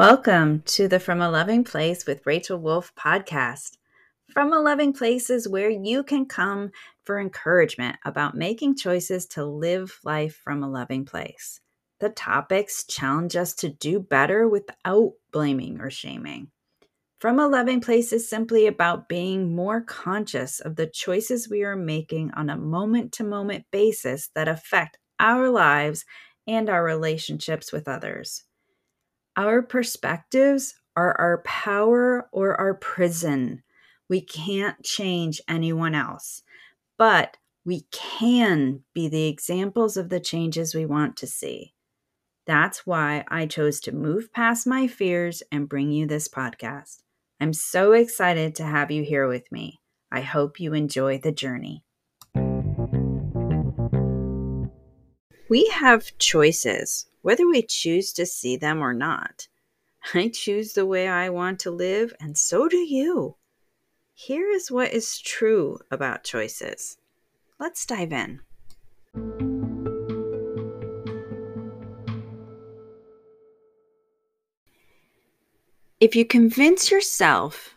Welcome to the From a Loving Place with Rachel Wolf podcast. From a Loving Place is where you can come for encouragement about making choices to live life from a loving place. The topics challenge us to do better without blaming or shaming. From a Loving Place is simply about being more conscious of the choices we are making on a moment to moment basis that affect our lives and our relationships with others. Our perspectives are our power or our prison. We can't change anyone else, but we can be the examples of the changes we want to see. That's why I chose to move past my fears and bring you this podcast. I'm so excited to have you here with me. I hope you enjoy the journey. We have choices whether we choose to see them or not. I choose the way I want to live, and so do you. Here is what is true about choices. Let's dive in. If you convince yourself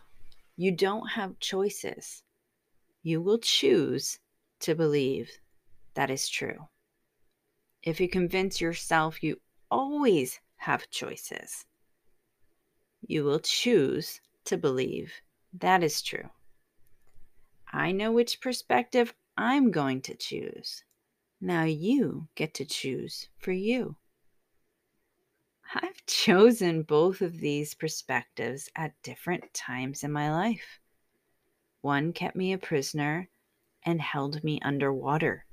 you don't have choices, you will choose to believe that is true if you convince yourself you always have choices, you will choose to believe that is true. I know which perspective I'm going to choose. Now you get to choose for you. I've chosen both of these perspectives at different times in my life. One kept me a prisoner and held me underwater.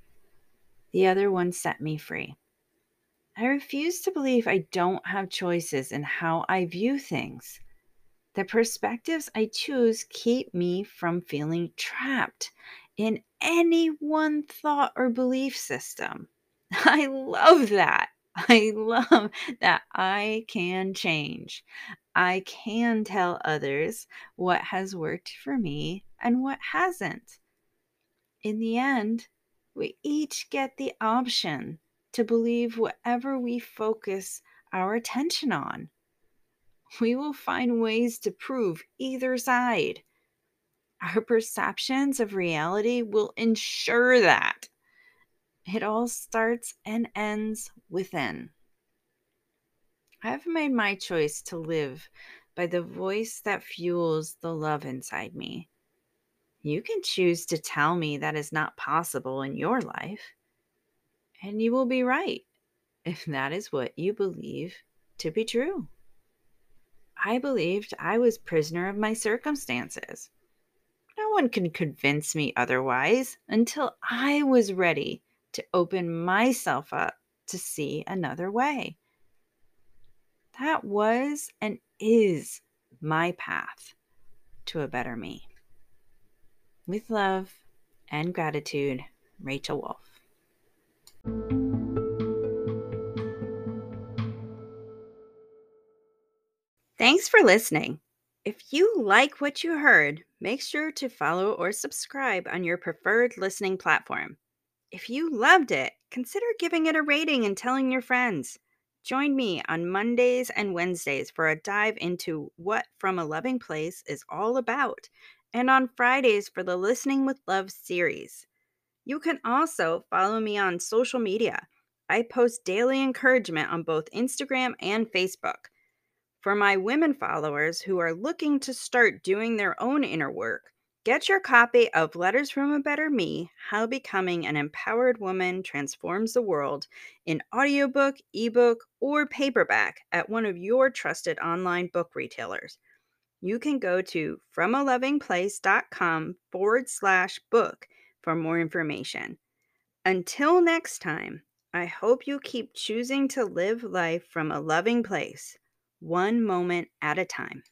The other one set me free. I refuse to believe I don't have choices in how I view things. The perspectives I choose keep me from feeling trapped in any one thought or belief system. I love that. I love that I can change. I can tell others what has worked for me and what hasn't. In the end, we each get the option to believe whatever we focus our attention on. We will find ways to prove either side. Our perceptions of reality will ensure that. It all starts and ends within. I've made my choice to live by the voice that fuels the love inside me. You can choose to tell me that is not possible in your life. And you will be right if that is what you believe to be true. I believed I was prisoner of my circumstances. No one can convince me otherwise until I was ready to open myself up to see another way. That was and is my path to a better me. With love and gratitude, Rachel Wolf. Thanks for listening. If you like what you heard, make sure to follow or subscribe on your preferred listening platform. If you loved it, consider giving it a rating and telling your friends. Join me on Mondays and Wednesdays for a dive into what From a Loving Place is all about and on Fridays for the Listening with Love series. You can also follow me on social media. I post daily encouragement on both Instagram and Facebook. For my women followers who are looking to start doing their own inner work, get your copy of Letters from a Better Me How Becoming an Empowered Woman Transforms the World in audiobook, ebook, or paperback at one of your trusted online book retailers you can go to fromalovingplace.com forward slash book for more information. Until next time, I hope you keep choosing to live life from a loving place, one moment at a time.